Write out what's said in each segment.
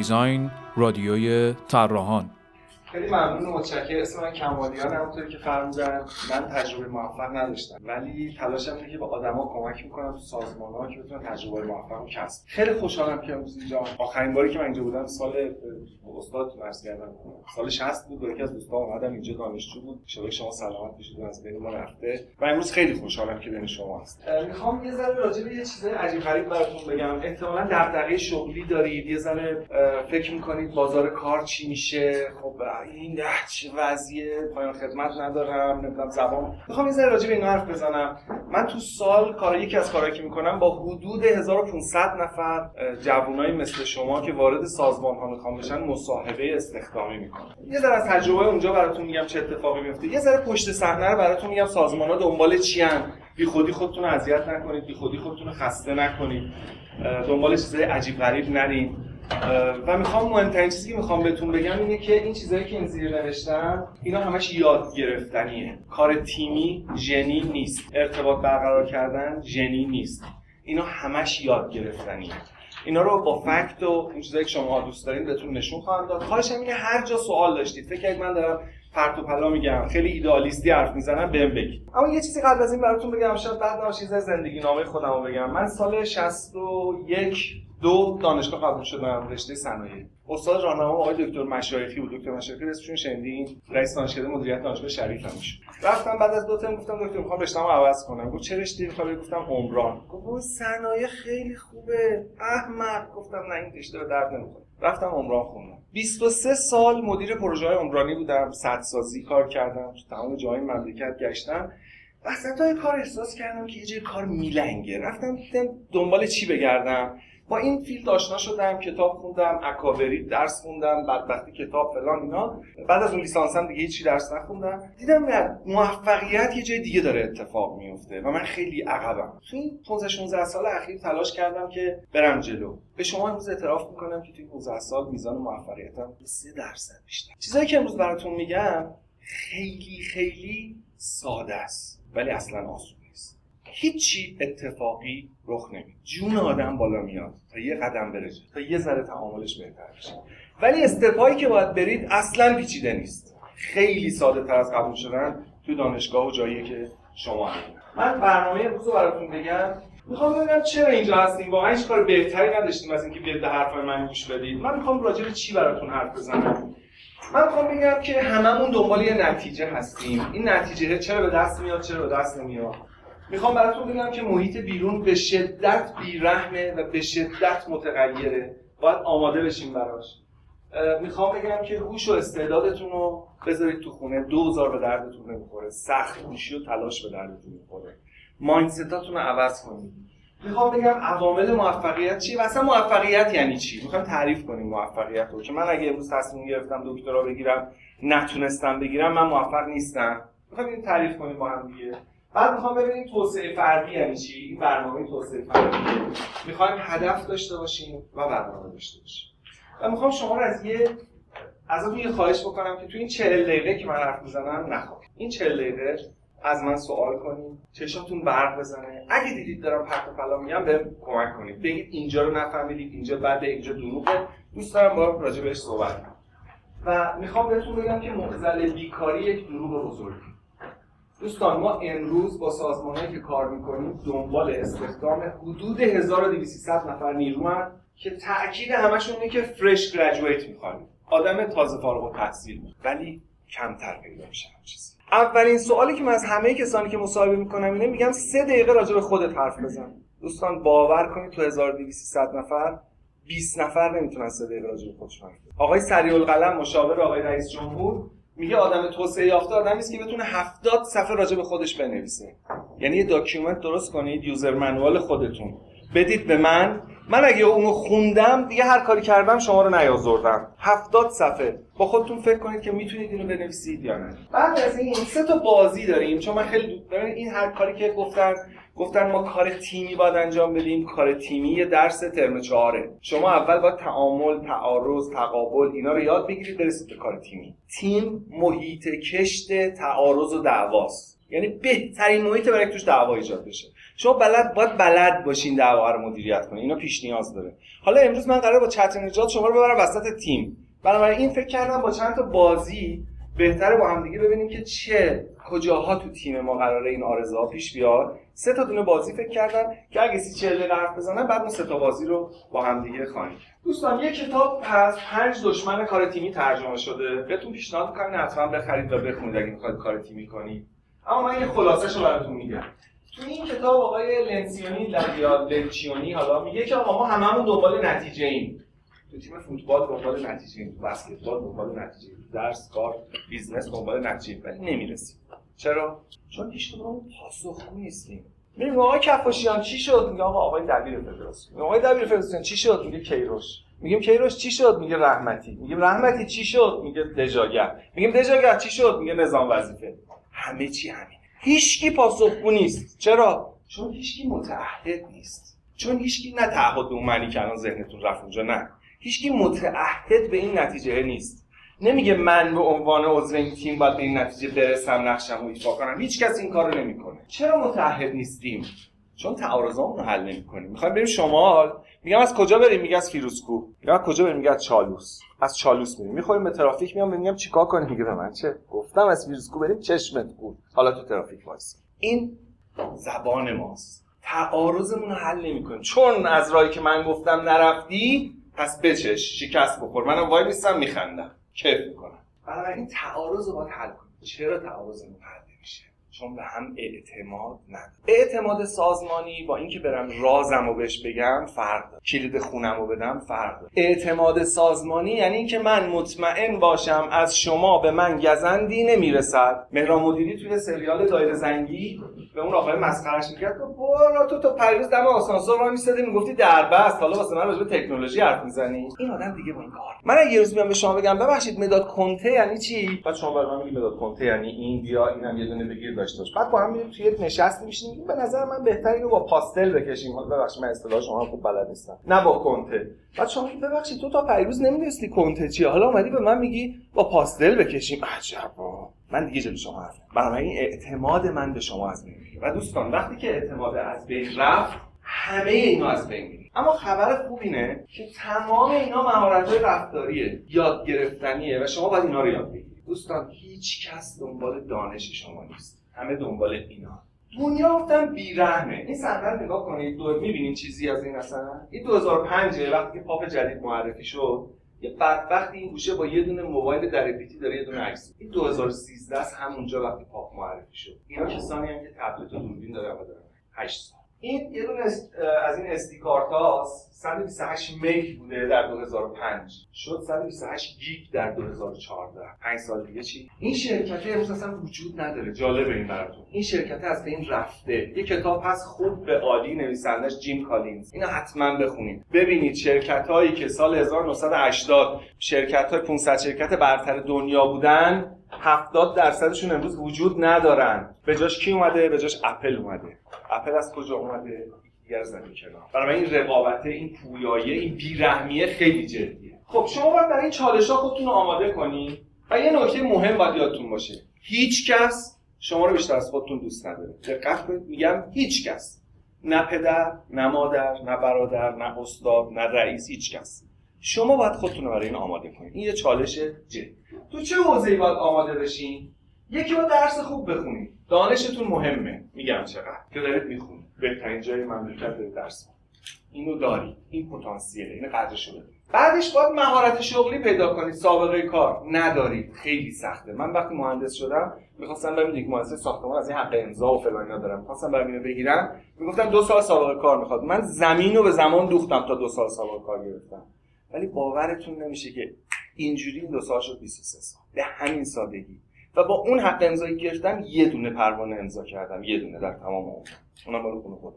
لاپیزاین رادیوی طراحان. خیلی ممنون و متشکرم. اسم من کمالیان همونطوری که فرمودن من تجربه موفق نداشتم. ولی تلاشم اینه که به آدما کمک می‌کنم تو سازمان ها که بتونن تجربه موفق کسب خیلی خوشحالم که امروز اینجا آخرین باری که من اینجا بودم سال استاد مرز کردم. سال 60 بود یکی از دوستان اومدم اینجا دانشجو بود. ان شما سلامت باشید از بین ما رفته. و امروز خیلی خوشحالم که بین شما هست می‌خوام یه ذره راجع به یه چیز عجیب غریب براتون بگم. احتمالاً دغدغه شغلی دارید. یه ذره فکر می‌کنید بازار کار چی میشه. خب این چه وضعیه پایان خدمت ندارم نمی‌دونم زبان. می‌خوام یه ذره راجع به این حرف بزنم. من تو سال کار یکی از کارهایی که می‌کنم با حدود 1500 نفر جوانای مثل شما که وارد سازمان ها می‌خوام بشن مصاحبه استخدامی می‌کنم. یه ذره از تجربه اونجا براتون میگم چه اتفاقی میفته یه ذره پشت صحنه رو براتون میگم. سازمان ها دنبال چی ان بی خودی خودتون اذیت نکنید بی خودی خودتون خسته نکنید. دنبال چیزای عجیب غریب نرید و می‌خوام مهمترین چیزی که می‌خوام بهتون بگم اینه که این چیزهایی که این زیر نوشتم اینا همش یاد گرفتنیه. کار تیمی ژنی نیست. ارتباط برقرار کردن ژنی نیست. اینا همش یاد گرفتنیه. اینا رو با فکت و این چیزایی که شما دوست دارین بهتون نشون خواهم داد. خواهشم اینه هر جا سوال داشتید. فکر کنید من دارم پرت و پلا میگم. خیلی ایدئالیستی حرف می‌زنم بهم بگید. اما یه چیزی قبل از این براتون بگم. شاید بعد نباشه زندگی نامه خودم رو بگم. من سال 61 دو دانشگاه قبول شدم رشته صنایع. استاد راهنما آقای دکتر مشایخی بود. دکتر مشایخی اسمشون شنیدین؟ رئیس دانشکده مدیریت دانشگاه شریف هم میشه رفتم بعد از دو ترم گفتم دکتر می‌خوام رشتهمو عوض کنم. گفت چه رشته می‌خوای؟ گفتم عمران. گفت صنایع خیلی خوبه. احمق. گفتم نه این رشته به درد نمی‌خوره رفتم عمران خوندم 23 سال مدیر پروژه های عمرانی بودم. سدسازی کار کردم. تمام جای مملکت گشتم. وسط کار احساس کردم که یه جای کار میلنگه. رفتم دنبال چی بگردم؟ با این فیلد آشنا شدم کتاب خوندم اکاوری درس خوندم بدبختی کتاب فلان اینا. بعد از اون لیسانسم دیگه هیچی درس نخوندم. دیدم موفقیت یه جای دیگه داره اتفاق میفته و من خیلی عقبم. تو این 15 16 سال اخیر تلاش کردم که برم جلو. به شما امروز اعتراف می‌کنم که توی 15 سال میزان موفقیتم 3 درصد بیشتر. چیزایی که امروز براتون میگم خیلی خیلی ساده است ولی اصلا آسون. هیچی اتفاقی رخ نمید جون آدم بالا میاد تا یه قدم بره تا یه ذره تعاملش بهتر بشه. ولی استپایی که باید برید اصلا پیچیده نیست. خیلی ساده تر از قبول شدن تو دانشگاه و جایی که شما هستید. من برنامه امروز رو براتون بگم. می‌خوام ببینم چرا اینجا هستیم. واقعا هیچ کار بهتری نداشتیم از اینکه بیاید به حرفای من گوش بدید. من می‌خوام راجع به چی براتون حرف بزنم؟ من می‌خوام بگم که هممون دنبال یه نتیجه هستیم. این نتیجه چرا به دست میاد چرا به دست نمیاد؟ می‌خوام براتون بگم که محیط بیرون به شدت بیرحمه و به شدت متغیره. باید آماده بشیم براش. می‌خوام بگم که هوش و استعدادتون رو بذارید تو خونه. دوزار به دردتون نمی‌خوره. سخت گوشی و تلاش به دردتون می‌خوره. مایندستاتون رو عوض کنید. می‌خوام بگم عوامل موفقیت چی و اصلا موفقیت یعنی چی؟ می‌خوام تعریف کنیم موفقیت رو که من اگه امروز تصمیم گرفتم دکترا بگیرم نتونستم بگیرم من موفق نیستم. می‌خوام این تعریف کنیم با هم دیگه. بعد می‌خوام ببینیم توسعه فردی یعنی چی؟ این برنامه توسعه فردی. می‌خوایم هدف داشته باشیم و برنامه داشته باشیم. و می‌خوام شما رو از یه ازتون یه خواهش بکنم که تو این 40 دقیقه که من حرف می‌زنم نخواب این 40 دقیقه از من سوال کنید چشاتون برق بزنه. اگه دیدید دارم پرت و پلا میگم بهم کمک کنید. بگید اینجا رو نفهمیدید اینجا بعد اینجا دروغه. دوست دارم با راجع بهش صحبت کنم. و می‌خوام بهتون بگم که معضل بیکاری یک دروغ بزرگه دوستان ما امروز با سازمانهایی که کار می‌کنیم دنبال استخدام حدود 1200 نفر نیرو که تاکید همشون اینه که فرش گریجویت می‌خوان آدم تازه فارغ التحصیل ولی کمتر پیدا میشن چیزی. اولین سوالی که من از همه کسانی که مصاحبه می‌کنم اینه میگم سه دقیقه راجع به خودت حرف بزن. دوستان باور کنید تو 1200 نفر 20 نفر نمی‌تونن سه دقیقه راجع به خودشون آقای سریع القلم مشاور آقای رئیس جمهور میگه آدم توسعه یافته آدمی است که بتونه 70 صفحه راجع به خودش بنویسه. یعنی یه document درست کنید user manual خودتون. بدید به من. من اگه اونو خوندم دیگه هر کاری کردم شما رو نیازردم. 70 صفحه. با خودتون فکر کنید که می‌تونید اینو بنویسید یا نه. بعد از این سه تا بازی داریم. چون من خیلی این هر کاری که گفتن گفتن ما کار تیمی باید انجام بدیم کار تیمی یه درس ترم چهاره. شما اول باید تعامل تعارض تقابل اینا رو یاد بگیرید برسید به کار تیمی. تیم محیط کشت تعارض و دعواست. یعنی بهترین محیط برای توش دعوا ایجاد بشه. شما بلد باید بلد باشین دعوا رو مدیریت کنین. اینا پیش نیاز داره. حالا امروز من قرار با چت نجات شما رو ببرم وسط تیم. بنابراین این فکر کردم با چند تا بازی بهتره با هم دیگه ببینیم که چه کجاها تو تیم ما قراره این آرزوها پیش بیاد. سه تا دونه بازی فکر کردم که اگه سی چهل حرف بزنم بعد اون سه تا بازی رو با هم دیگه خواهیم دوستان یه کتاب هست پنج دشمن کار تیمی ترجمه شده. بهتون پیشنهاد می‌کنم حتما بخرید و بخونید اگه می‌خواید کار تیمی کنید. اما من یه خلاصش رو براتون میگم. تو این کتاب آقای لنسیونی یا لنچیونی حالا میگه که آقا ما هممون دنبال نتیجه ایم تو تیم فوتبال دنبال نتیجه تو بسکتبال دنبال نتیجه درس کار business دنبال نتیجه ولی نمی‌رسیم. چرا؟ چون هیچ کدوم پاسخگو نیستیم. میگم آقای کفاشیان چی شد؟ میگه آقا آقای دبیر فدراسیون. آقای دبیر فدراسیون چی شد؟ میگه کیروش. میگیم کیروش چی شد؟ میگه رحمتی. میگیم رحمتی چی شد؟ میگه دژاگر. میگیم دژاگر چی شد؟ میگه نظام وظیفه. همه چی همین هیچکی پاسخگو نیست. چرا؟ چون هیچکی متعهد نیست. چون هیچکی نه تعهد به اون معنی که الان ذهنتون رفت اونجا نه. هیچکی متعهد به این نتیجه نیست. نمیگه من به عنوان عضو این تیم باید به این نتیجه برسم نقشم رو ایفا کنم. هیچ کس این کارو نمی‌کنه. چرا متعهد نیستیم؟ چون تعارضامون رو حل نمی‌کنیم. می‌خوایم بریم شمال. میگم از کجا بریم؟ میگه از فیروزکو. میگم از کجا بریم؟ میگه از چالوس. از چالوس میریم می‌خوریم به ترافیک میام میگم چیکار کنیم. میگه به من چه؟ گفتم از فیروزکو بریم چشمت بود حالا تو ترافیک وایس این زبان ماست. تعارضمون رو حل نمی‌کنیم. چون از راهی که من گفتم نرفتی پس بچش شکست بخور. منم وایمیستم میخندم. کیف می‌کنم. این تعارض رو باید حل کنیم. چرا تعارضمون حل نمیشه؟ چون به هم اعتماد نداره اعتماد سازمانی با اینکه برم رازم رو بهش بگم فرق داره. کلید خونم رو بدم فرق داره. اعتماد سازمانی یعنی اینکه من مطمئن باشم از شما به من گزندی نمی‌رسد. مهران مدیری توی سریال دایره زنگی به اون آقای مسخرش می‌کرد که برو تو تو پریروز دم آسانسور ما میستادی می‌گفتی دربست حالا واسه من راجع تکنولوژی حرف می‌زنی. این آدم دیگه با این کار من یه روز میام به شما بگم ببخشید مداد کنته یعنی چی؟ بعد شما برام میگی مداد کنته یعنی این بیا اینم یه دونه بگیر داشته باش. بعد با هم میریم توی نشست میشینیم. به نظر من بهتر اینو با پاستل بکشیم. حالا ببخشید من اصطلاح شما خوب بلد نیستم. نه با کنته. بعد شما ببخشید تو تا پریروز نمی‌دونستی کنته چیه. حالا اومدی به من میگی با پاستل بکشیم. عجبا من دیگه جلو شما حرف بنابراین اعتماد من به شما از بین و دوستان وقتی که اعتماد از بین رفت همه اینا از بین میره. اما خبر خوب اینه که تمام اینا مهارت های رفتاریه یاد گرفتنیه و شما باید اینا رو یاد بگیرید. دوستان هیچ کس دنبال دانش شما نیست. همه دنبال اینا. دنیا گفتم بیرحمه. این صحنه نگاه کنید دو می‌بینین چیزی از این اصلا؟ این 2005 وقتی که پاپ جدید معرفی شد یه بدبختی این گوشه با یه دونه موبایل در بیتی داره یه دونه عکس. این 2013 است همونجا وقتی پاپ معرفی شد. اینا کسانی هم که تبلت و دوربین داره و دارن. 8 سال. این یه دونه از این SD card هاست. 128 مگ بوده در 2005 شد 128 گیگ در 2014 5 سال دیگه چی؟ این شرکت امروز اصلا وجود نداره. جالبه این براتون. این شرکت از این رفته. یه کتاب هست خوب به عالی نویسندش جیم کالینز. اینو حتما بخونید. ببینید شرکت هایی که سال 1980 شرکت های 500 شرکت برتر دنیا بودن 70 درصدشون امروز وجود ندارن. به جاش کی اومده؟ به جاش اپل اومده. اپل از کجا اومده؟ دیگر زمین کنار. برای این رقابت این پویایه این بیرحمیه خیلی جدیه. خب شما باید برای این چالش ها خودتون رو آماده کنید و یه نکته مهم باید یادتون باشه. هیچ کس شما رو بیشتر از خودتون دوست نداره. دقت میگم هیچ کس. نه پدر نه مادر نه برادر نه استاد نه رئیس هیچ کس. شما باید خودتون رو برای این آماده کنید. این یه چالش جدی. تو چه حوزه‌ای باید آماده بشین؟ یکی با درس خوب بخونید. دانشتون مهمه. میگم چقدر. که دارید می‌خونید. بهترین جای مملکت دارید درس اینو داری. این پتانسیله. این قدرش رو بعدش باید مهارت شغلی پیدا کنید سابقه کار ندارید خیلی سخته. من وقتی مهندس شدم می‌خواستم برم یک مهندس ساختمان از این حق امضا و فلان اینا دارم. می‌خواستم برم اینو بگیرم. می‌گفتم دو سال سابقه کار می‌خواد. من زمین رو به زمان دوختم تا دو سال سابقه کار گرفتم. ولی باورتون نمیشه که اینجوری این دو سال شد 23 سال. به همین سادگی. و با اون حق امضایی گرفتم یه دونه پروانه امضا کردم یه دونه در تمام عمر. اونم مال خونه خودم.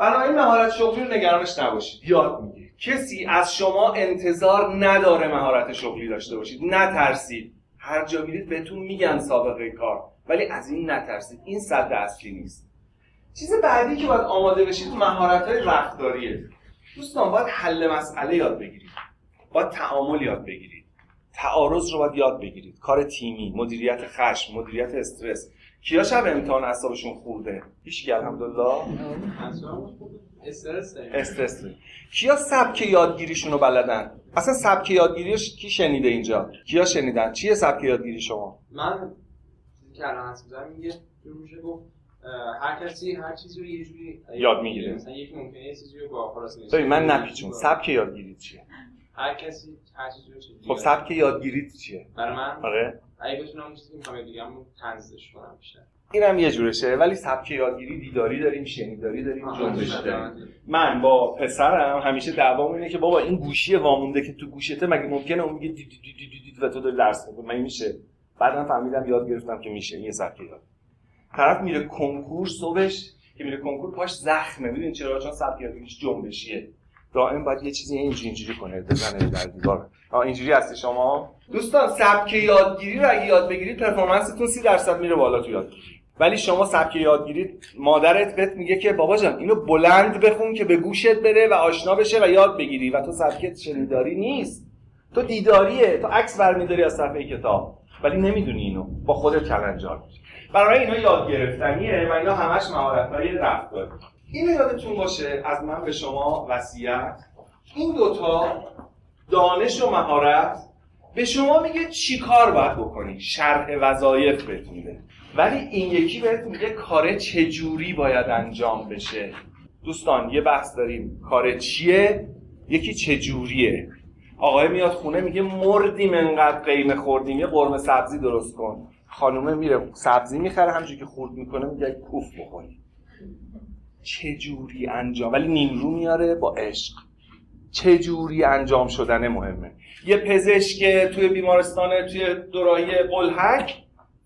بنابراین مهارت شغلی رو نگرانش نباشید. یاد میگه کسی از شما انتظار نداره مهارت شغلی داشته باشید. نترسید. هر جا میرید بهتون میگن سابقه کار. ولی از این نترسید. این صد اصلی نیست. چیز بعدی که باید آماده بشید مهارت های رفتاریه. دوستان باید حل مسئله یاد بگیرید. باید تعامل یاد بگیرید. تعارض رو باید یاد بگیرید. کار تیمی مدیریت خشم مدیریت استرس. کیا شب امتحان اعصابشون خورده؟ هیچ الحمدلله. استرس استرس کیا سبک یادگیریشون رو بلدن؟ اصلا سبک یادگیریش کی شنیده اینجا؟ کیا شنیدن؟ چیه سبک یادگیری شما؟ من چیزی که الان می‌زنم میگه میشه گفت هر کسی هر چیزی رو یه جوری یاد می‌گیره. مثلا یکی ممکنه یه چیزی رو با خلاص من نپیچون. سبک یادگیری چیه؟ هر کسی هر چیزی رو چیزی خب سبک یادگیری چیه؟ برای من؟ آره. اگه بتونم اون چیزی که می‌خوام بگم تنزش کنم بیشتر. اینم یه جورشه ولی سبک یادگیری دیداری داریم شنیداری داریم جنبشی داریم. من با پسرم همیشه دعوام اینه که بابا این گوشی وامونده که تو گوشته مگه ممکنه اون میگه دید دید دید دید و تو داری درس می‌خونی؟ مگه میشه. بعدم فهمیدم یاد گرفتم که میشه. این یه سبک یاد. طرف میره کنکور صبحش که میره کنکور پاش زخمه. می‌دونین چرا؟ چون سبک یادگیریش جنبشیه. دائم باید یه چیزی اینجوری اینجوری کنه بزنه در دیوار. آه اینجوری هستی شما؟ دوستان سبک یادگیری رو اگه یاد بگیرید پرفورمنستون 30 درصد میره بالا تو یادگیری. ولی شما سبک یادگیری مادرت بهت میگه که بابا جان اینو بلند بخون که به گوشت بره و آشنا بشه و یاد بگیری و تو سبکت شنیداری نیست. تو دیداریه تو عکس برمیداری از صفحه کتاب. ولی نمی‌دونی اینو. با خودت میشی. برای اینا یاد گرفتنیه و اینا همش مهارت‌های رفتاری. اینو یادتون باشه از من به شما وصیت. این دوتا دانش و مهارت به شما میگه چی کار باید بکنی. شرح وظایف میده ولی این یکی بهتون میگه کار چجوری باید انجام بشه. دوستان یه بحث داریم. کار چیه؟ یکی چجوریه؟ آقای میاد خونه میگه مردیم انقدر قیمه خوردیم. یه قرمه سبزی درست کن. خانومه میره سبزی می‌خره همجوری که خورد می‌کنه میگه کوف بخوری چه جوری انجام ولی نیمرو میاره با عشق. چه جوری انجام شدن مهمه؟ یه پزشک توی بیمارستان توی دوراهی قلحک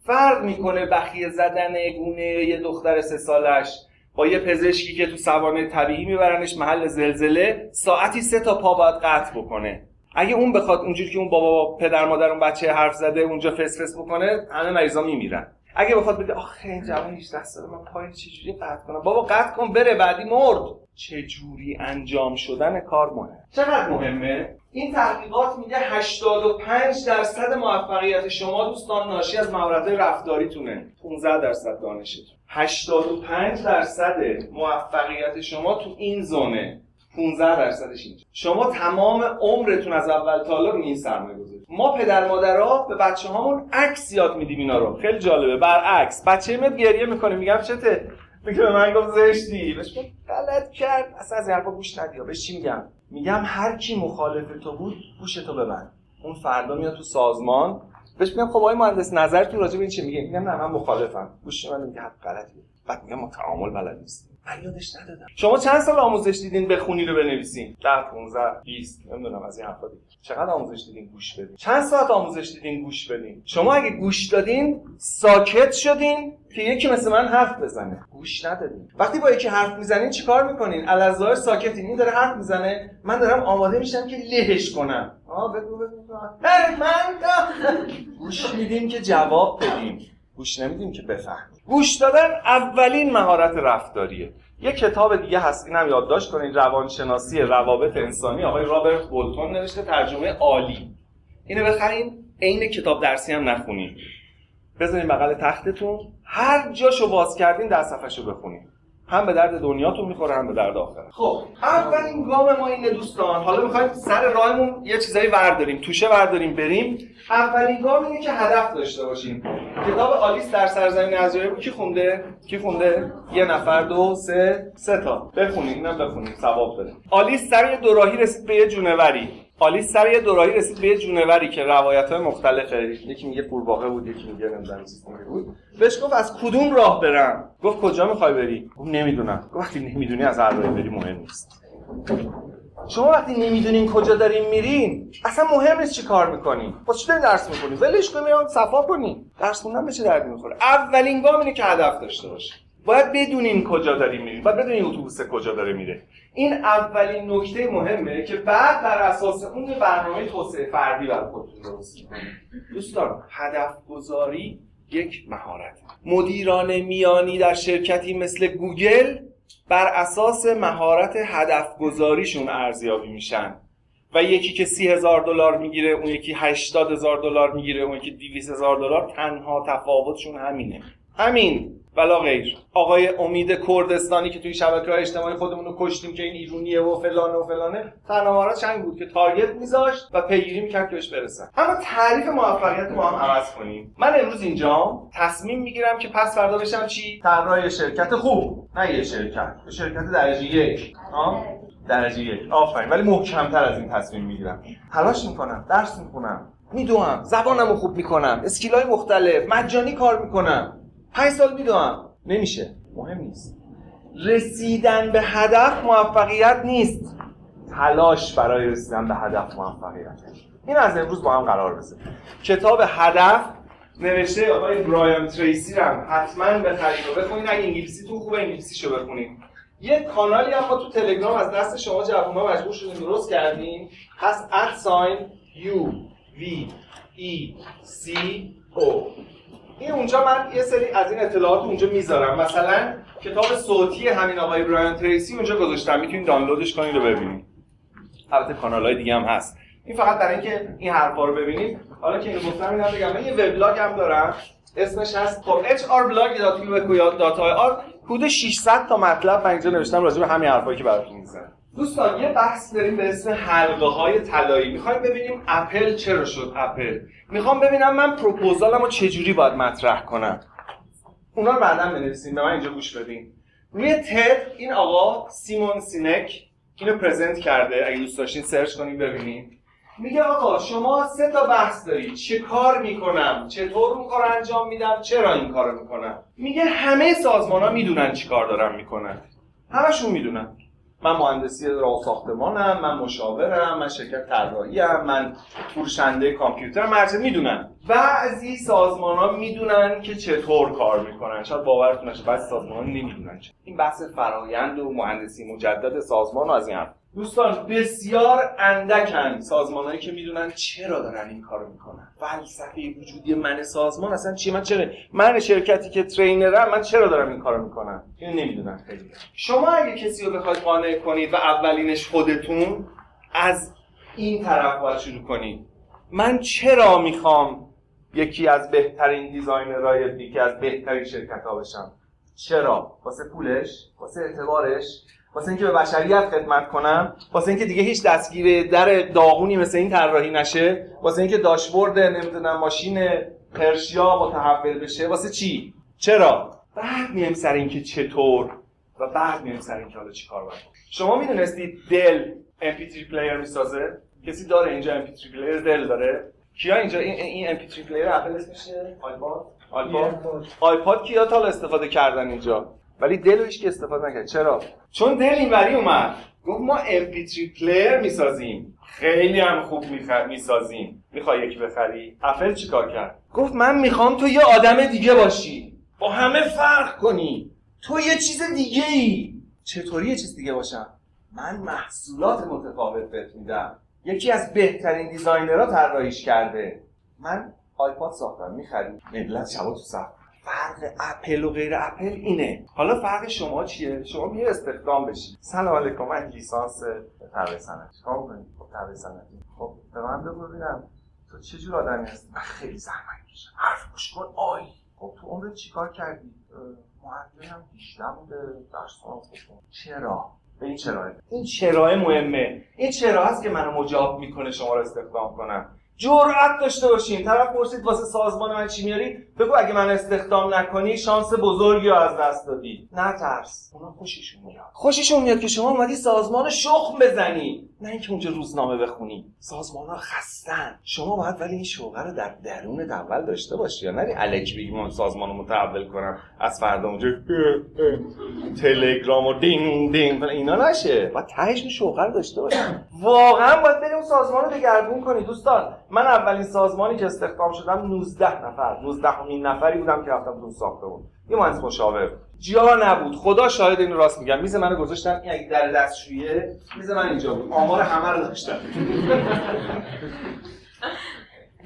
فرق می‌کنه بخیه زدن گونه یه دختر سه سالش با یه پزشکی که تو سوانه طبیعی میبرنش محل زلزله ساعتی سه تا پا باید قطع بکنه. اگه اون بخواد اونجوری که اون بابا پدر مادر اون بچه حرف زده اونجا فس فس بکنه همه مریضا میمیرن. اگه بخواد بگه آخه این جوان 18 ساله من پای چجوری قطع کنم؟ بابا قطع کن بره بعدی مرد. چه جوری انجام شدن کار مهم چقدر مهمه؟ این تحقیقات میگه 85 درصد موفقیت شما دوستان ناشی از مهارت‌های رفتاریتونه. 15 درصد دانشتون. 85 درصد موفقیت شما تو این زونه. 15 درصدش اینجا. شما تمام عمرتون از اول تا حالا رو این سرمایه گذارید ما پدر مادرها به بچه هامون عکس یاد میدیم اینا رو. خیلی جالبه. برعکس. بچه میاد گریه می‌کنه. میگم چته؟ میگه به من گفت زشتی. بهش غلط کرد. اصلا از حرفا گوش ندیا. بهش چی میگم؟ میگم هر کی مخالف تو بود گوش تو ببند. اون فردا میاد تو سازمان. بهش میگم خب آقای مهندس نظرتون راجع به این چی میگه؟ میگم نه من مخالفم. گوش من میگه حق غلطی بعد میگم ما تعامل بلد نیستیم. من یادش ندادم. شما چند سال آموزش دیدین بخونی رو بنویسین؟ 10 15 20 نمی‌دونم از این حرفا چقدر آموزش دیدین؟ گوش بدین. چند ساعت آموزش دیدین؟ گوش بدین. شما اگه گوش دادین ساکت شدین که یکی مثل من حرف بزنه. گوش ندادین. وقتی با یکی حرف می‌زنین چیکار می‌کنین؟ الازار ساکتین این داره حرف می‌زنه. من دارم آماده میشم که لهش کنم. آه بگو بگو. من گوش میدیم که جواب بدیم گوش نمیدیم که بفهمیم گوش دادن اولین مهارت رفتاریه. یه کتاب دیگه هست اینم یادداشت کنید روانشناسی روابط انسانی. آقای رابرت بولتون نوشته ترجمه عالی. اینو بخرین عین کتاب درسی هم نخونین. بذارین بغل تختتون. هر جاشو باز کردین در صفحهشو بخونین. هم به درد دنیاتون می‌خوره هم به درد آخرت. خب اولین گام ما اینه دوستان. حالا می‌خوایم سر راهمون یه چیزایی ورداریم توشه ورداریم بریم. اولین گام اینه که هدف داشته باشیم. کتاب آلیس در سرزمین عجایب کی خونده؟ کی خونده؟ یه نفر دو سه سه تا. بخونید اینم بخونید ثواب داره. آلیس سر یه دوراهی رسید به یه جونوری. آلیس سر یه دوراهی رسید به یه جونوری که روایت های مختلفه. یکی میگه قورباغه بود یکی میگه نمی‌دونم بود. بهش گفت از کدوم راه برم؟ گفت کجا می‌خوای بری؟ گفت نمی‌دونم. گفت وقتی نمی‌دونی از هر راهی بری مهم نیست. شما وقتی نمی‌دونین کجا دارین میرین اصلا مهم نیست چی کار می‌کنین. واسه چی دارین درس می‌کنین ولش میرم صفا کنین. درس خوندن به چه دردی می‌خوره؟ اولین گام اینه که هدف داشته باشین. باید بدونین کجا دارین میرین باید بدونین اتوبوس کجا داره میره. این اولین نکته مهمه که بعد بر اساس اون برنامه توسعه فردی برای خودتون درست دوستان هدف گذاری یک مهارت. مدیران میانی در شرکتی مثل گوگل بر اساس مهارت هدف گذاریشون ارزیابی میشن. و یکی که سی هزار دلار می‌گیره اون یکی هشتاد هزار دلار می‌گیره اون یکی دویست هزار دلار تنها تفاوتشون همینه. همین. ولا غیر. آقای امید کردستانی که توی شبکه های اجتماعی خودمون رو کشتیم که این ایرونیه و فلانه و فلانه تنها چنگ بود که target میذاشت و پیگیری می‌کرد که بهش برسن. اما تعریف موفقیت ما هم عوض کنیم. من امروز اینجا تصمیم می‌گیرم که پس فردا بشم چی؟ طراح شرکت خوب. نه یه شرکت شرکت درجه یک. درجه یک. آفرین. ولی محکمتر از این تصمیم می‌گیرم. تلاش می‌کنم درس می‌خونم. می‌دونم. زبانمو خوب می‌کنم. اسکیلای مختلف. مجانی کار می‌کنم. پنج سال می‌دونم. نمیشه. مهم نیست. رسیدن به هدف موفقیت نیست. تلاش برای رسیدن به هدف موفقیت. این از امروز با هم قرار بذاریم کتاب هدف نوشته آقای برایان تریسی رو هم حتما بخرید و بخونید اگه انگلیسی تو خوبه انگلیسیشو بخونید یه کانالی هم ما تو تلگرام از دست شما جوونا مجبور شدیم درست کردیم. هست @sign u v e c o این اونجا من یه سری از این اطلاعات اونجا می‌ذارم. مثلا کتاب صوتی همین آقای برایان تریسی اونجا گذاشتم. می‌تونید دانلودش کنید و ببینید. البته کانال های دیگه هم هست. این فقط برای اینکه این حرفا رو ببینید. حالا که اینو گفتم اینم بگم. من یه وبلاگ هم دارم. اسمش هست خب hrblog.ur حدود 600 تا مطلب من اینجا نوشتم راجع به همین حرفایی که براتون می‌زنم. دوستان یه بحث داریم به اسم حلقه های طلایی. می‌خوایم ببینیم اپل چرا شد اپل. می‌خوام ببینم من پروپوزالم رو چجوری باید مطرح کنم. اونا رو بعدا بنویسیم به من اینجا گوش بدین. روی TED این آقا سیمون سینک اینو present کرده. اگه دوست داشتین search کنین ببینید میگه آقا شما سه تا بحث دارید. چه کار می‌کنم؟ چطور اون کار انجام میدم؟ چرا این کارو می‌کنم؟ میگه همه سازمان ها می‌دونن چی کار دارن می‌کنن. همشون می‌دونن. من مهندسی راه ساختمانم من مشاورم من شرکت طراحی من فروشنده کامپیوتر مرچه می‌دونن. بعضی سازمان ها می‌دونن که چطور کار می‌کنن. شاید باورتون نشه بعضی سازمان ها نمی‌دونن این بحث فرایند و مهندسی مجدد سازمان و از این حرف. دوستان بسیار اندکن سازمانهایی که می‌دونن چرا دارن این کارو می‌کنن. فلسفه وجودی من سازمان اصلا چی؟ من چرا من شرکتی که ترینرم من چرا دارم این کارو می‌کنم اینو نمی‌دونن خیلی. شما اگه کسی رو بخواید قانع کنید و اولینش خودتون از این طرف باید شروع کنید. من چرا می‌خوام یکی از بهترین دیزاینرهای یکی از بهترین شرکت ها بشم؟ چرا؟ واسه پولش؟ واسه اعتبارش؟ واسه اینکه به بشریت خدمت کنم واسه اینکه دیگه هیچ دستگیر در داغونی مثل این طراحی نشه واسه اینکه داشبورد نمی‌دونم ماشین پرشیا متحول بشه واسه چی؟ چرا؟ بعد میایم سر اینکه چطور و بعد میایم سر اینکه حالا چیکار باید شما می‌دونستید Dell MP3 player می‌سازه؟ کسی داره اینجا MP3 player Dell داره. کیا اینجا؟ این این MP3 player Apple اسمش iPod؟ iPod. iPod کیا تا استفاده کردن اینجا؟ ولی Dell هیچ که استفاده نکرد. چرا؟ چون Dell اینوری اومد. گفت ما MP3 player می‌سازیم. خیلی هم خوب می‌سازیم. می‌خوای یکی بخری؟ اپل چیکار کرد؟ گفت من می‌خوام تو یه آدم دیگه باشی. با همه فرق کنی. تو یه چیز دیگه ای چطوری یه چیز دیگه باشم؟ من محصولات متفاوت بهت میدم. یکی از بهترین designer ها طراحیش کرده. من iPod ساختم. می‌خری؟ ملت شبا تو صف فرق اپل و غیر اپل اینه. حالا فرق شما چیه؟ شما میره استخدام بشی. سلام علیکم من لیسانس طراحی صنعتی چیکار می‌کنی خب صنعتی خب به من بگو ببینم. تو چه جور آدمی هستی؟ من خیلی زحمت می‌کشم حرف گوش کن. آی. خب تو عمرت چیکار کردی؟ معدلم بیشتر بوده درس چرا؟ به این چرا؟ این چرا مهمه. این چرا هست که منو مجاب می‌کنه شما رو استخدام کنم؟ جرأت داشته باشین. طرف پرسید واسه سازمان من چی میاری بگو اگه من استخدام نکنی شانس بزرگی رو از دست دادی. نه ترس اونا خوششون میاد. خوششون میاد که شما اومدی سازمان شخم بزنی. نه اینکه اونجا روزنامه بخونی. سازمان ها خستن. شما باید ولی این شوقه رو در درون اول داشته باشی یا نری الکی بگی من سازمان رو متحول کنم. از فردا اونجا Telegram و دینگ دینگ اینا نشه. باید تهش این شوقه رو داشته باشی. واقعا باید بریم اون سازمان رو دگرگون کنی. دوستان من اولین سازمانی که استخدام شدم 19 نفر. 19 همین نفری بودم که رفتم تو ساختمون. یه مهندس مشاور. جا نبود. خدا شاهد این راست میگم. میز منو گذاشتن. این اگه در دستشویه میز من اینجا بود. آمار همه رو داشتم.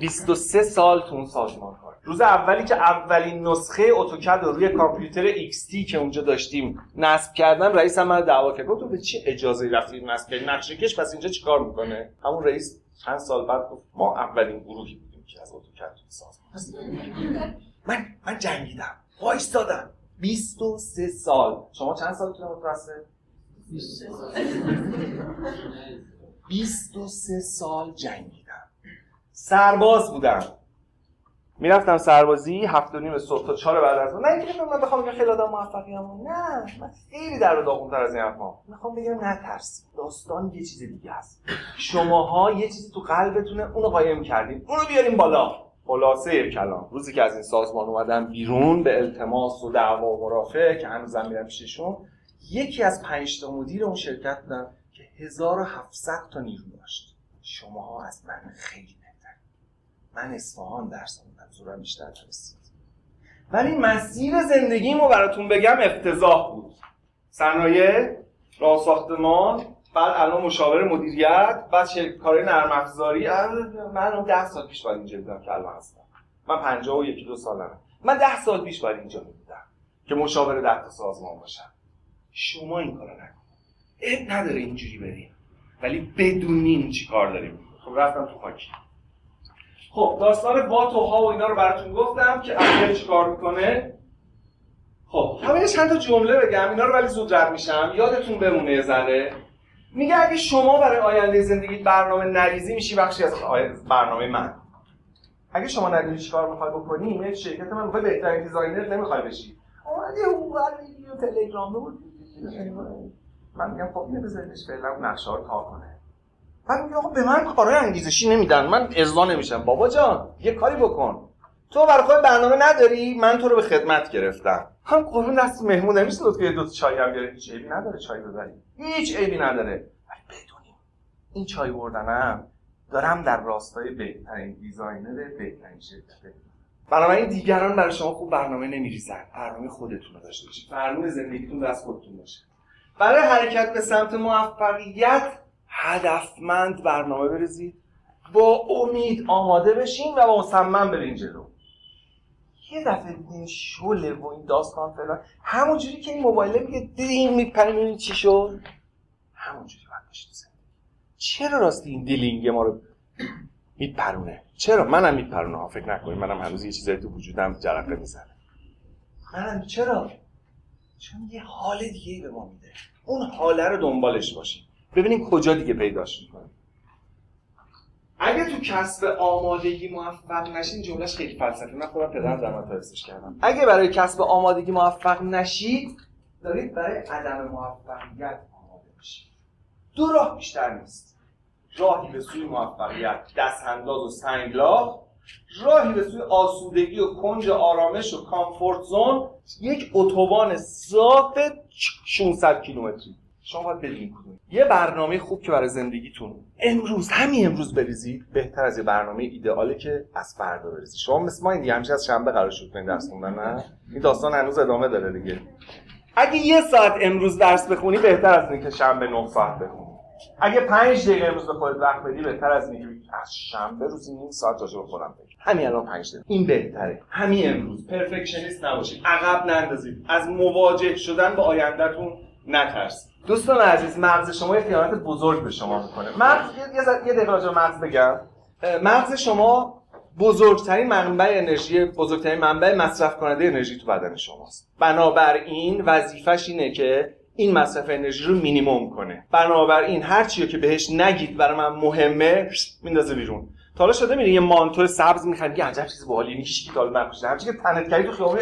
23 سال تو اون سازمان کار. روز اولی که اولین نسخه AutoCAD رو روی کامپیوتر XT که اونجا داشتیم نصب کردم رئیسم منو دعوا کرد. گفت به چه اجازه رفتی نصب کردی نقشه کش پس اینجا چیکار می‌کنه؟ همون رئیس چند سال بعد گفت ما اولین گروهی بودیم که از AutoCAD تو سازمان من من جنگیدم. وایستادم 23 سال. شما چند سالتونه متوسط؟ 23 سال جنگیدم سرباز بودم. می‌رفتم سربازی هفت و نیم صبح تا چهار بعد از نه اینکه من بخوام بگم خیلی آدم موفقی هم نه. من خیلی در و داغونتر از این حرفام می‌خوام بگم نترس داستان یه چیز دیگه است. شماها یه چیزی تو قلبتونه اونو قایم کردین اونو بیاریم بالا. خلاصه کلام. روزی که از این سازمان اومدم بیرون به التماس و دعوا و مرافع که هنوزم میرم پیششون یکی از پنج تا مدیر اون شرکت بودن که 1700 تا نیرو داشت. شماها از من خیلی بهتر. من اصفهان درس خوندم زورم بیشتر رسید ولی مسیر زندگیمو براتون بگم افتضاح بود. صنایع راه ساختمان بعد الان مشاور مدیریت بعد کار نرم افزاری من اون 10 سال پیش باید اینجا بودم که الان هستم. من 50 و یکی دو سالمه من 10 سال پیش باید اینجا بودم که مشاور 10 تا سازمان باشم. شما این کارو نکن. اب نداره اینجوری بریم. ولی بدونین چی کار داریم. خب رفتم تو خاکی. خب داستان بات و ها و اینا رو براتون گفتم که اول چی کار می‌کنه؟ خب همه چند تا جمله بگم. اینا رو ولی زود رد میشم. یادتون بمونه زنه میگه اگه شما برای آینده زندگی برنامه نریزی میشی بخشی از برنامه من. اگه شما ندونی چیکار می‌خوای بکنی یک شرکت من می‌خوای بهترین دیزاینر نمی‌خوای بشی. اومدی اون ویدیو تلگرام بود. من میگم خب اینو بذاریدش فعلا نقشه رو کار کنه. بعد میگه آقا به من کارهای انگیزشی نمیدن. من ارضا نمیشم. بابا جان یه کاری بکن. تو برای خود برنامه نداری؟ من تو رو به خدمت گرفتم. هم قربون دست مهمون نمیشه که یه دو چای هم بیاره هیچ عیبی نداره چای ببری. هیچ عیبی نداره. ولی بدونیم. این چای بردنم دارم در راستای بهترین دیزاینر بهترین شرکت. بنابراین دیگران برای شما خوب برنامه نمیریزن. برنامه خودتون رو داشته باشید. برنامه زندگیتون دست خودتون باشه. برای حرکت به سمت موفقیت هدفمند برنامه بریزید. با امید آماده بشین و با مصمم برین جلو. یه دفعه دیدین شله و این داستان فلان. همونجوری که این موبایله میگه دیدی این میپرین چی شد. همونجوری باید باشید چرا راستی این دیلینگ ما رو میپرونه؟ چرا؟ منم میپرونه ها فکر نکنید. منم هنوز یه چیزایی تو وجودم جرقه می‌زنه. منم. چرا؟ چون یه حال دیگه به ما میده. اون حاله رو دنبالش باشیم. ببینیم کجا دیگه پیداش می‌کنیم. اگه تو کسب آمادگی موفق نشین جملهش خیلی فلسفی من خودم پدرم زمان تایستش کردم. اگه برای کسب آمادگی موفق نشید دارید برای عدم موفقیت آماده بشید دو راه بیشتر نیست. راهی به سوی موفقیت دست انداز و سنگلاخ. راهی به سوی آسودگی و کنج آرامش و کامفورت زون. یک اتوبان صاف 600 کیلومتری. شما باید بدونید یه برنامه خوب که برای زندگیتون امروز همین امروز بریزید بهتر از یه برنامه ایدئاله که از فردا بریزید شما مثل ما این دیگه همیشه از شنبه قرار شد کنید درس خوندن نه؟ این داستان هنوز ادامه داره دیگه. اگه یه ساعت امروز درس بخونی بهتر از اینکه شنبه 9 ساعت بخونی. اگه پنج دقیقه امروز به خودت وقت بدی بهتر از اینکه از شنبه روزی نیم ساعت راجع به خودم بگی. همین الان پنج دقیقه. این بهتره. همین امروز. پرفکشنیست نباشید. عقب نندازید. از مواجه شدن با آیندهتون نترسید. دوستان عزیز مغز شما یه خیانت بزرگ به شما می‌کنه. مغز یه دقیقه راجع مغز بگم. مغز شما بزرگترین منبع انرژی بزرگترین منبع مصرف کننده انرژی تو بدن شماست. بنابراین وظیفش اینه که این مصرف انرژی رو مینیمم کنه. بنابراین هر چیو که بهش نگید برای من مهمه میندازه بیرون. تا حالا شده میری یه مانتو سبز می‌خری یه عجب چیز باحالی هیچ کی دال نپوشه هر که تنت کردی تو خیابون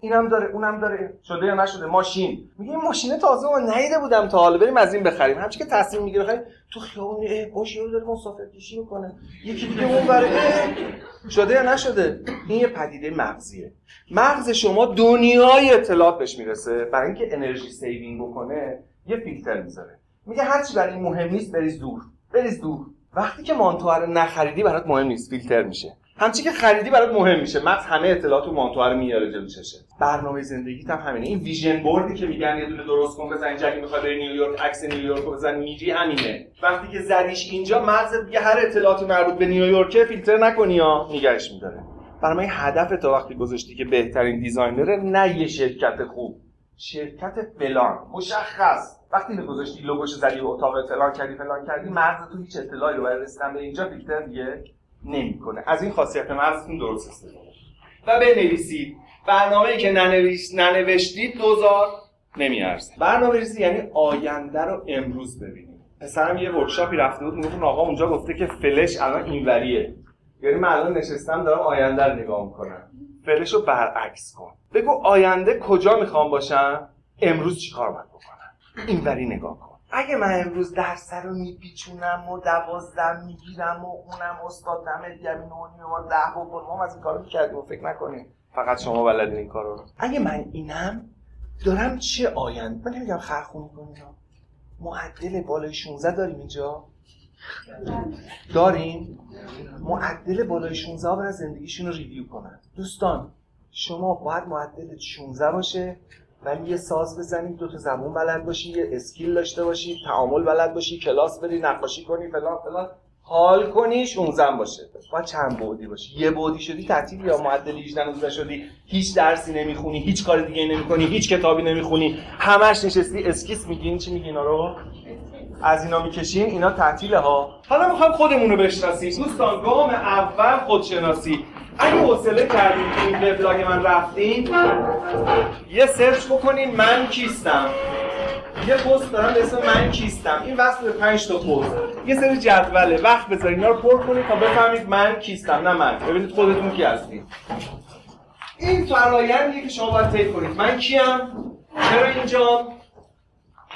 اینم داره اونم داره. شده یا نشده؟ ماشین. میگه این ماشین تازه ما نیده بودم تا حالا. بریم از این بخریم. همچی که تصمیم می‌گیره تو خیابون اه باش یارو داره مسافر کشی می‌کنه. یکی دیگه اون بره شده یا نشده؟ این یه پدیده مغزیه. مغز شما دنیای اطلاعات بهش می‌رسه. برای اینکه energy saving بکنه یه فیلتر می‌ذاره. میگه هرچی برات مهم نیست بریز دور. بریز دور. وقتی که مانتو رو نخریدی برات مهم نیست فیلتر میشه. همچی که خریدی برات مهم میشه. مغز همه اطلاعات و مانتو رو میاره جلو چشت. برنامه زندگیت هم همینه. این vision board ی که میگن یه دونه درست کن بزن اینجا اگه می‌خوای بری نیویورک عکس نیویورک رو بزن میری همینه. وقتی که زدیش اینجا مغز دیگه هر اطلاعاتی مربوط به نیویورک فیلتر نکنی ها. نگهش میداره. برای هدف تا وقتی گذاشتی که بهترین designer نه یه شرکت خوب. شرکت فلان. مشخص. وقتی اینو گذاشتی لوگوش زدی و اتاق فلان کردی فلان کردی مغز تو هیچ اطلاعی رو برای رسیدن به اینجا فیلتر دیگه نمی‌کنه. از این خاصیت مغزتون درست استفاده و بنویسید. برنامه که ننویس... ننوشتید دوزار نمیارزه. برنامه ریزی یعنی آینده رو امروز ببینید. پسرم یه workshop ی رفته بود می‌گفت آقا اونجا گفته که فلش الان اینوریه. یعنی من الان نشستم دارم آینده رو نگاه می‌کنم. فلش رو برعکس کن. بگو آینده کجا می‌خوام باشم؟ امروز چیکار باید بکنم؟ اینوری نگاه کن. اگه من امروز درس رو میپیچونم و دوازدم می‌گیرم و اونم استاد دمت گرم و ده بکن ما از این کارو می‌کردیم و فکر نکنیم فقط شما بلدین این کارو. اگه من اینم دارم چه آینده؟ من نمیگم خرخونی کنیم معدل بالای 16 داریم اینجا. داریم معدل بالای 16 برای زندگیشون رو review کنن. دوستان شما باید معدل 16 باشه ولی یه ساز بزنید دو تا زبون بلد باشی یه skill داشته باشی تعامل بلد باشی کلاس بری نقاشی کنی فلان فلان. حال کنی 16 باشه. باید چند بعدی باشی؟ یه بعدی شدی تعطیل یا معدل 18 19 شدی؟ هیچ درسی نمی‌خونی هیچ کار دیگه نمی‌کنی هیچ کتابی نمی‌خونی همش نشستی اسکیس میگین چی میگین رو از اینا می‌کشیم اینا تعطیله ها حالا می‌خوام خودمون رو بشناسیم. دوستان گام اول خودشناسی. اگه حوصله کردیم که این وبلاگ من رفتین یه سرچ بکنین من کیستم. یه پست دارم به اسم من کیستم. این وصل به 5 تا پست. یه سری جدوله. وقت بذارید اینا رو پر کنید تا بفهمید من کیستم نه من. ببینید خودتون کی هستید این فرایندیه که شما باید طی کنید. من کیم؟ چرا اینجا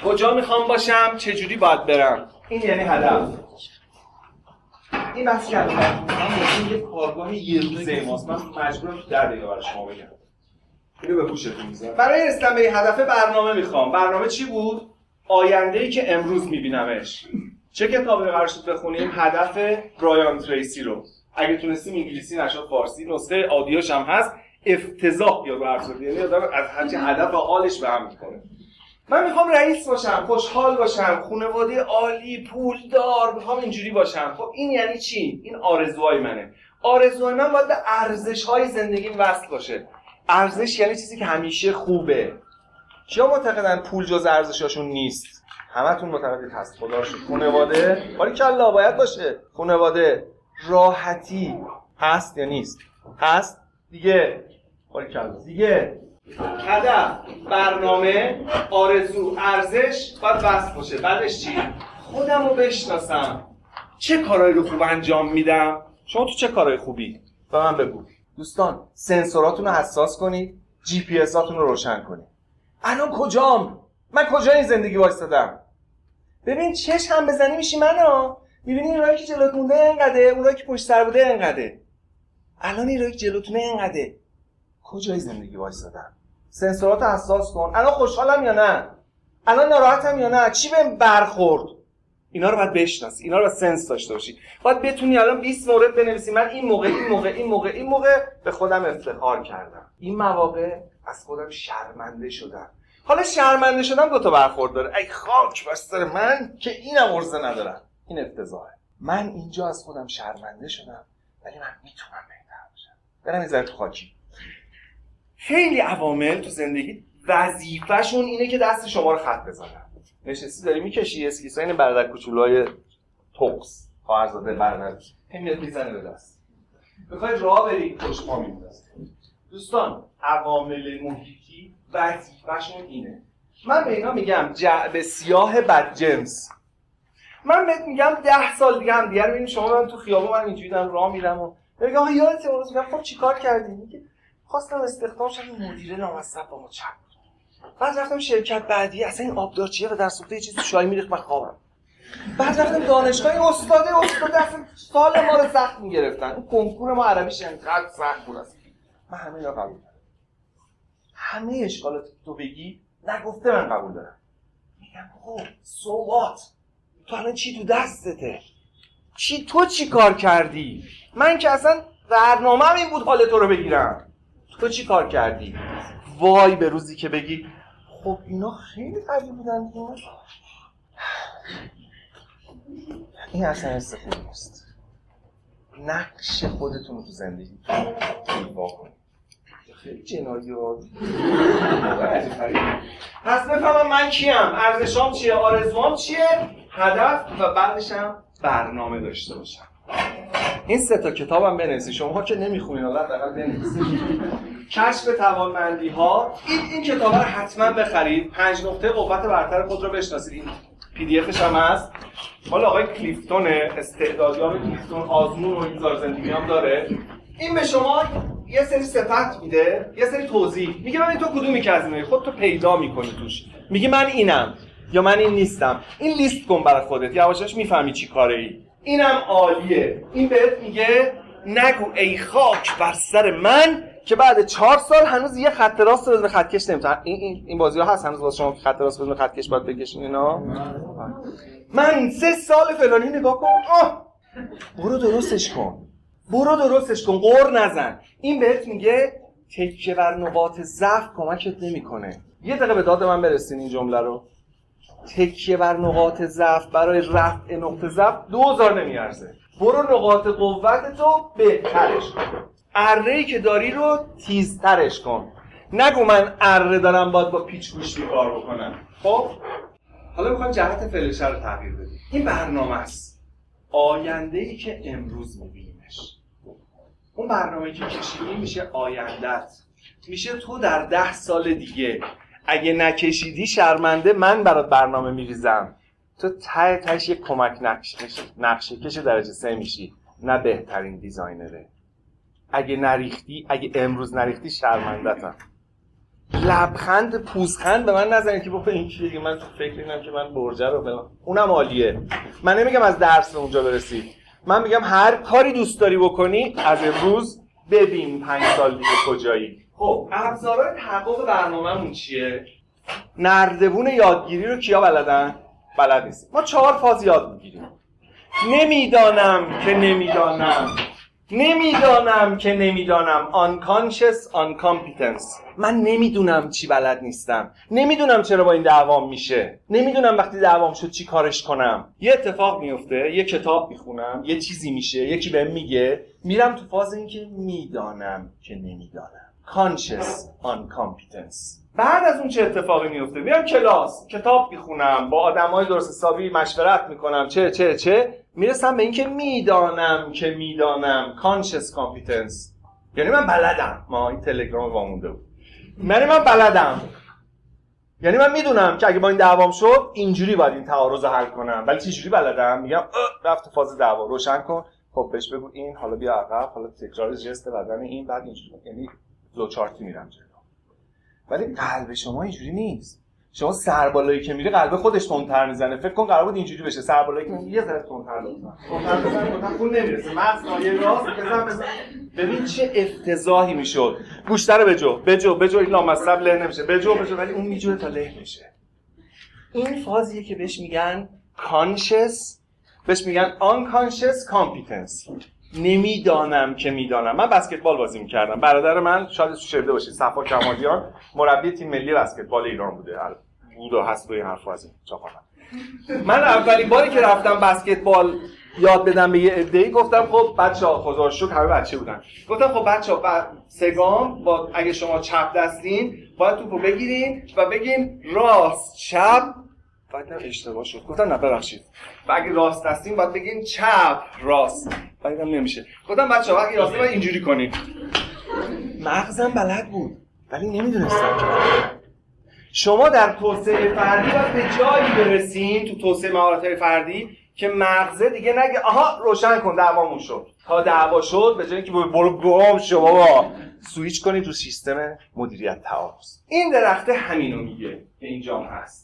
کجا می‌خوام باشم؟ چجوری باید برم؟ این یعنی هدف. این بحث کردم من یه کارگاه یه روزه ماست. من مجبورم در دقیقه برای شما بگم. اینو به می‌ذارم. برای رسیدن به هدف برنامه می‌خوام. برنامه چی بود؟ آینده ای که امروز میبینمش. چه کتابی قرار شد بخونیم؟ هدف برایان تریسی رو. اگه تونستیم انگلیسی نشد فارسی نسخه آدیوش هم هست. افتضاح یا برسد یعنی آدم از هرچی هدف و حالش به هم می‌کنه من می‌خوام رئیس باشم خوشحال باشم خانواده عالی پولدار می‌خوام اینجوری باشم. خب این یعنی چی؟ این آرزوهای منه. آرزوهای من باید به ارزش های زندگیم وصل باشه. ارزش یعنی چیزی که همیشه خوبه. کیا معتقدن پول جز ارزشاشون نیست؟ همتون معتقدید هست. خدا شد خانواده؟ باری کلا باید باشه. خانواده راحتی هست یا نیست؟ هست؟ دیگه. باری کلا دیگه. هدف برنامه آرزو ارزش باید وصل باشه. بعدش چی؟ خودم رو بشناسم. چه کارهایی رو خوب انجام میدم؟ شما تو چه کارهای خوبی؟ به من بگو. دوستان سنسوراتون رو حساس کنید جی پی رو روشن کنید. الان کجام؟ من کجا این زندگی وایستادم؟ ببین چش هم بزنی میشی منو. می‌بینی این که جلوت مونده انقدره اونایی که پشت سر بوده انقدره. الان این که جلوتونه انقدره. کجای زندگی وایستادم سنسورات حساس کن. الان خوشحالم یا نه؟ الان ناراحتم یا نه؟ چی بهم برخورد؟ اینا رو باید بشناسی. اینا رو باید سنس داشته باشی. باید بتونی الان 20 مورد بنویسی. من این موقع این موقع این موقع این موقع به خودم افتخار کردم. این مواقع از خودم شرمنده شدم. حالا شرمنده شدم دو تا برخورد داره. ای خاک بستر من که اینم ارزه ندارم. این افتضاحه. من اینجا از خودم شرمنده شدم ولی من می‌تونم بهتر باشم برم این ذره خاکی. خیلی عوامل تو زندگی وظیفهشون اینه که دست شما رو خط بزنن. نشستی داری می‌کشی اسکیسا این برادر کوچولوهای توکس خواهرزاده برادر همیت می‌زنه به دست. بخوای راه بری پشت پا دوستان عوامل محیطی وظیفهشون اینه. من به اینا میگم جعب سیاه بد جنس. من بهت میگم ده سال دیگه هم دیگه ببین شما من تو خیابون من اینجوری دارم راه میرم و میگم یادت اون روز میگم خب چیکار کردی؟ میگه خواستم استخدام شدم مدیره نامصب با ما چپ بعد رفتم شرکت بعدی اصلا این آبدار چیه و در یه چیزی شای میریخت و خوابم. بعد رفتم دانشگاه استاده استاد اصلا سال ما رو سخت می‌گرفتن. اون کنکور ما عربیش انقدر سخت بود. است من همه قبول دارم. همه اشکالات تو بگی نگفته من قبول دارم. میگم خب سوات تو الان چی تو دستته؟ چی تو چی کار کردی؟ من که اصلا برنامه این بود حال تو رو بگیرم. تو چی کار کردی؟ وای به روزی که بگی. خب اینا خیلی قوی بودن این اصلا حس خوبی نیست. نقش خودتون تو زندگی کنید. خیلی جنایی پس بفهمم من کیم. ارزشام چیه؟ آرزوام چیه؟ هدف و بعدشم برنامه داشته باشم. این سه تا کتابم بنویسید شما که نمی‌خونین حالا حداقل بنویسید کشف توانمندی ها این این کتاب رو حتما بخرید. پنج نقطه قوت برتر خود رو بشناسید. این پی دی افش هم هست. حالا آقای کلیفتون استعدادیاب کلیفتون آزمون و این زندگی هم داره. این به شما یه سری صفت میده یه سری توضیح. میگه ببین تو کدومی که از خود تو پیدا می‌کنی توش. میگه من اینم یا من این نیستم. این لیست کن برای خودت. یواشاش می‌فهمی چی کاره ای اینم عالیه. این بهت میگه نگو ای خاک بر سر من که بعد چهار سال هنوز یه خط راست بدون خطکش نمی‌تونن این این این بازی ها هست هنوز واسه شما که خط راست بدون خطکش باید بکشین اینا؟ من سه سال فلانی نگاه کن. آه! برو درستش کن. برو درستش کن. قور نزن. این بهت میگه تکیه بر نقاط ضعف کمکت نمی‌کنه. یه دقیقه به داد من برسین این جمله رو. تکیه بر نقاط ضعف برای رفع نقطه ضعف دوزار نمیارزه. برو نقاط قوت تو بهترش کن. اره که داری رو تیزترش کن. نگو من اره دارم باید با پیچ گوشتی کار بکنم. خب؟ حالا می‌خوایم جهت فلشه رو تغییر بدیم. این برنامه است. آینده ای که امروز میبینیمش. اون برنامه که کشیدی میشه آیندت میشه تو در ده سال دیگه اگه نکشیدی شرمنده من برات برنامه میریزم. تو ته تهش یک کمک نقشه کش درجه سه میشی نه بهترین دیزاینره. اگه نریختی اگه امروز نریختی شرمندتم لبخند پوزخند به من نزنید که بابا این کیه من فکر اینم که من برجه رو بلام اونم عالیه. من نمیگم از درس به اونجا برسی. من میگم هر کاری دوست داری بکنی از امروز ببین پنج سال دیگه کجایی. خب ابزارهای تحقق برنامه‌مون چیه؟ نردبون یادگیری رو کیا بلدن؟ بلد نیست ما چهار فاز یاد می‌گیریم. نمی‌دانم که نمی‌دانم. نمی‌دانم که نمی‌دانم. Unconscious uncompetence. من نمی‌دونم چی بلد نیستم. نمی‌دونم چرا با این دعوام میشه. نمی‌دونم وقتی دعوام شد چی کارش کنم. یه اتفاق میفته یه کتاب می‌خونم یه چیزی میشه یکی بهم میگه میرم تو فاز اینکه می‌دانم که نمی‌دانم. Conscious uncompetence بعد از اون چه اتفاقی میفته؟ میرم کلاس کتاب می‌خونم با آدمای درست حسابی مشورت می‌کنم چه چه چه. می‌رسم به اینکه می‌دانم که می‌دانم. Conscious competence. یعنی من بلدم. ما این تلگرام وامونده بود. یعنی من بلدم. یعنی من می‌دونم که اگه با این دعوام شد اینجوری باید این تعارض رو حل کنم. ولی چجوری بلدم؟ میگم رفت فاز دعوا. روشن کن. خب بهش بگو این حالا بیا عقب. حالا تکرار جست بدن این بعد اینجوری. یعنی فلوچارتی میرم جلو. ولی قلب شما اینجوری نیست. شما سربالایی که میره قلب خودش تندتر می‌زنه. فکر کن قرار بود اینجوری بشه. سربالایی که یه ذره تندتر لطفا تندتر بزن تندتر خون نمی‌رسه. مغز نایه راست. بزن بزن. ببین چه افتضاحی می‌شد. گوشته رو بجو. بجو بجو. این لامصب له نمیشه. بجو بجو. ولی اون میجوه تا له میشه. این فازیه که بهش میگن conscious بهش میگن unconscious competence. نمی‌دانم که می‌دانم. من بسکتبال بازی می‌کردم. برادر من شاید تو شنیده باشید صفا کمالیان مربی تیم ملی بسکتبال ایران بوده. بود و هست این حرف از این. من اولین باری که رفتم بسکتبال یاد بدم به یه عده‌ای گفتم خب بچه‌ها خدا رو شکر همه بچه بودن. گفتم خب بچه‌ها بعد سگام با اگه شما چپ دستین باید توپو بگیرین و بگین راست چپ بعدم اشتباه شد. گفتم نه ببخشید. و اگه راست دستین باید بگین چپ. راست. بعدم نمیشه. گفتم بچه‌ها اگه راستی باید اینجوری کنین. مغزم بلد بود ولی نمی‌دونستم. شما در توسعه فردی باید به جایی برسین تو توسعه مهارت‌های فردی که مغزه دیگه نگه آها روشن کن دعوامون شد. تا دعوا شد به جای اینکه برو گم شما با سویچ کنید تو سیستم مدیریت تعارض. این درخته همینو میگه. که اینجا هست.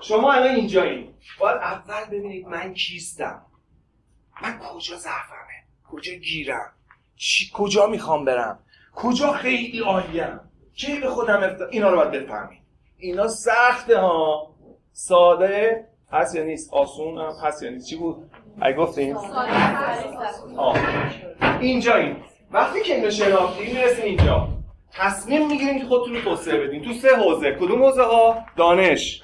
شما الان اینجایید باید اول ببینید من کیستم. من کجا ضعفمه کجا گیرم؟ چی کجا می‌خوام برم؟ کجا خیلی عالیم. کی به خودم افت... اینا رو باید بفهمید. اینا سخته ها. ساده هست یا نیست؟ آسون هم هست یا نیست. چی بود؟ اگه گفتیم؟ آه. اینجا این وقتی که اینو شناختیم می‌رسیم اینجا. تصمیم می‌گیریم که خودتون رو توسعه بدین. تو سه حوزه. کدوم حوزه ها؟ دانش.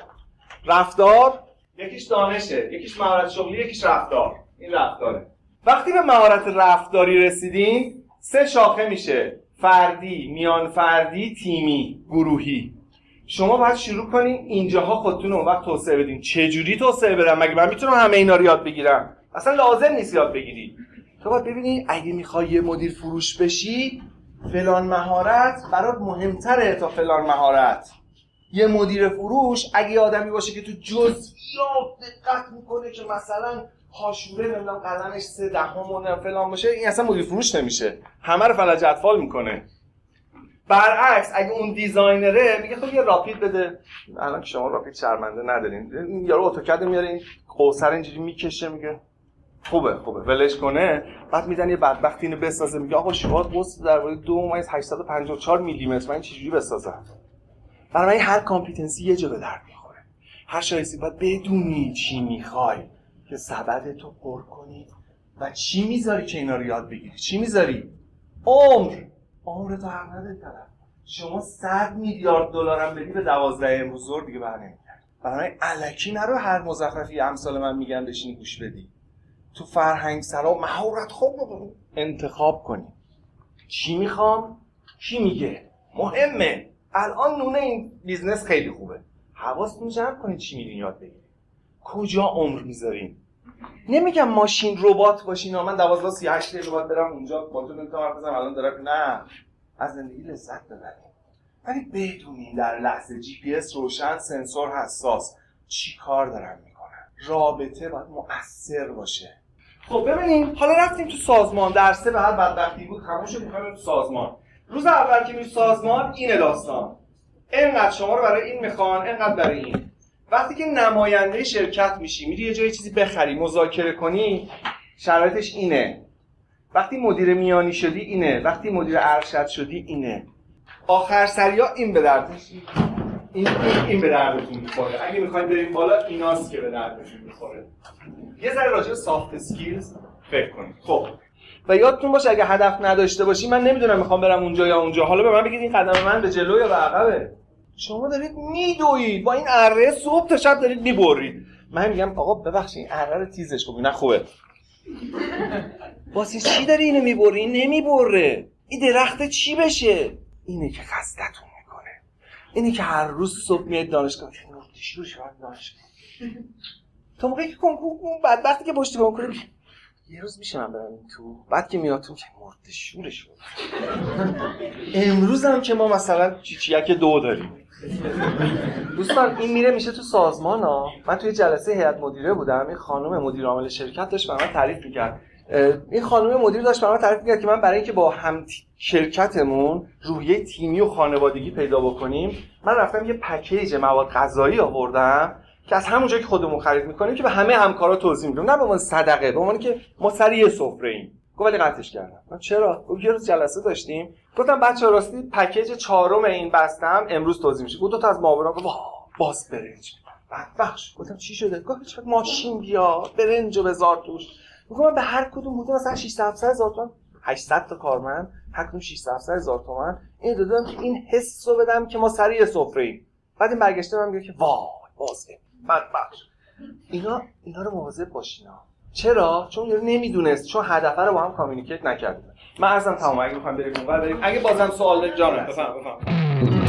رفتار؟ یکیش دانشه یکیش مهارت شغلی یکیش رفتار. این رفتاره. وقتی به مهارت رفتاری رسیدین سه شاخه میشه. فردی میان فردی تیمی گروهی. شما باید شروع کنین اینجاها خودتون رو وقت توسعه بدین. چه جوری توسعه بدم؟ مگه من می‌تونم همه اینا رو یاد بگیرم؟ اصلا لازم نیست یاد بگیری. تو باید ببینی اگه می‌خوای یه مدیر فروش بشی فلان مهارت برات مهمتره تا فلان مهارت. یه مدیر فروش اگه آدمی باشه که تو جزئیات دقت می‌کنه که مثلا هاشوره نمی‌دونم قلمش سه دهم فلان باشه این اصلا مدیر فروش نمیشه. همه رو فلج اطفال می‌کنه. برعکس اگه اون دیزاینره میگه خب یه راپید بده. الان شما راپید شرمنده ندارین. یارو اتوکد میاره این قوس رو اینجوری می‌کشه میگه خوبه خوبه ولش کنه. بعد میدن یه بدبختی اینو بسازه میگه آقا شما قوس در دو ممیز 854 میلی متر من چجوری بسازم؟ برای هر competency یه جا به درد می‌خوره. هر شایستگی باید بدونی چی می‌خوای که سبد تو پر کنی و چی می‌ذاری که اینا رو یاد بگیری. چی می‌ذاری؟ عمر. عمر تو حق نداری شما 100 میلیارد دلار هم بدی به 12 امروز دیگه بر نمیگرده برای الکی نرو هر مزخرفی امثال من میگن بشینی گوش بدی. تو فرهنگ سرا مهارت خوب انتخاب کنی. چی می‌خوام؟ کی میگه؟ مهمه. الان نونه این بیزنس خیلی خوبه. حواستون جمع کنید چی میرین یاد بگیرید. کجا عمر می‌ذارین؟ نمیگم ماشین ربات باشین من 12 38 دقیقه باید برم اونجا با تو نمی‌تونم حرف الان دارم نه. از زندگی لذت ببرید ولی بدونین در لحظه جی پی اس روشن سنسور حساس. چی کار دارن می‌کنن؟ رابطه باید مؤثر باشه. خب ببینیم حالا رفتیم تو سازمان درسه به هر بدبختی بود خاموش می‌خوایم تو سازمان. روز اول که میری سازمان اینه داستان. اینقدر شما رو برای این می‌خوان اینقدر برای این. وقتی که نماینده شرکت میشی میری یه جای چیزی بخری مذاکره کنی شرایطش اینه. وقتی مدیر میانی شدی اینه. وقتی مدیر ارشد شدی اینه. آخر سریا این به درد این این به دردتون می‌خوره. اگه می‌خوایم بریم بالا ایناست که به دردتون می‌خوره. یه ذره راجع به سافت اسکیلز فکر کنید خب. و یادتون باشه اگه هدف نداشته باشی من نمی‌دونم می‌خوام برم اونجا یا اونجا. حالا به من بگید این قدم من به جلو یا به عقبه. شما دارید میدوید. با این اره صبح تا شب دارید می‌برید. من میگم آقا ببخشید اره رو تیزش کنید. نه خوبه. واسه چی داری اینو می‌بری؟ نمی‌بره. این درخت چی بشه؟ اینه که خستتون می‌کنه. اینه که هر روز صبح میاد دانشگاه. شروع شد؟ دانشگاه. تا موقعی که کنکور بدبختی که پشت کنکور یه روز میشه من برم تو. بعد که میاد تو که مرد شورش بود. امروز هم که ما مثلا چیچیک دو داریم. دوستان این میره میشه تو سازمان ها. من توی جلسه هیئت مدیره بودم. این خانم مدیر عامل شرکت داشت برام تعریف می‌کرد. این خانم مدیر داشت برام تعریف می‌کرد که من برای اینکه با هم شرکتمون روحیه تیمی و خانوادگی پیدا بکنیم من رفتم یه پکیج مواد غذایی آوردم. که از همون جایی که خودمون خرید می‌کنیم که به همه همکارا توضیح میدیم. نه به عنوان صدقه به عنوان که ما سر یه سفره ایم. گفت ولی قطعش کردم. من چرا؟ گفت یه روز جلسه داشتیم. گفتم بچه راستی پکیج چهارم این بستم امروز توضیح میشه. گفت دو تا از ماورا. گفت باز برنج. بخش گفتم چی شده؟ گفت هیچ ماشین بیا برنج و بذار توش. گفتم به هر کدوم بودم مثلا 600 700 هزار تومان 800 تا کارمند هر کدوم 600 700 هزار تومان این دادم که این حس رو بدم که ما سر یه سفره ایم. بعد این برگشته من میگه که وای بازه بدبخش اینا اینا رو مواظب باشین چرا؟ چون یارو نمی‌دونست. چون هدف رو با هم کامیونیکیت نکرد من ازم تمام اگه می‌خوام بریم اونور بریم. اگه بازم سوال جان بفهم بفهم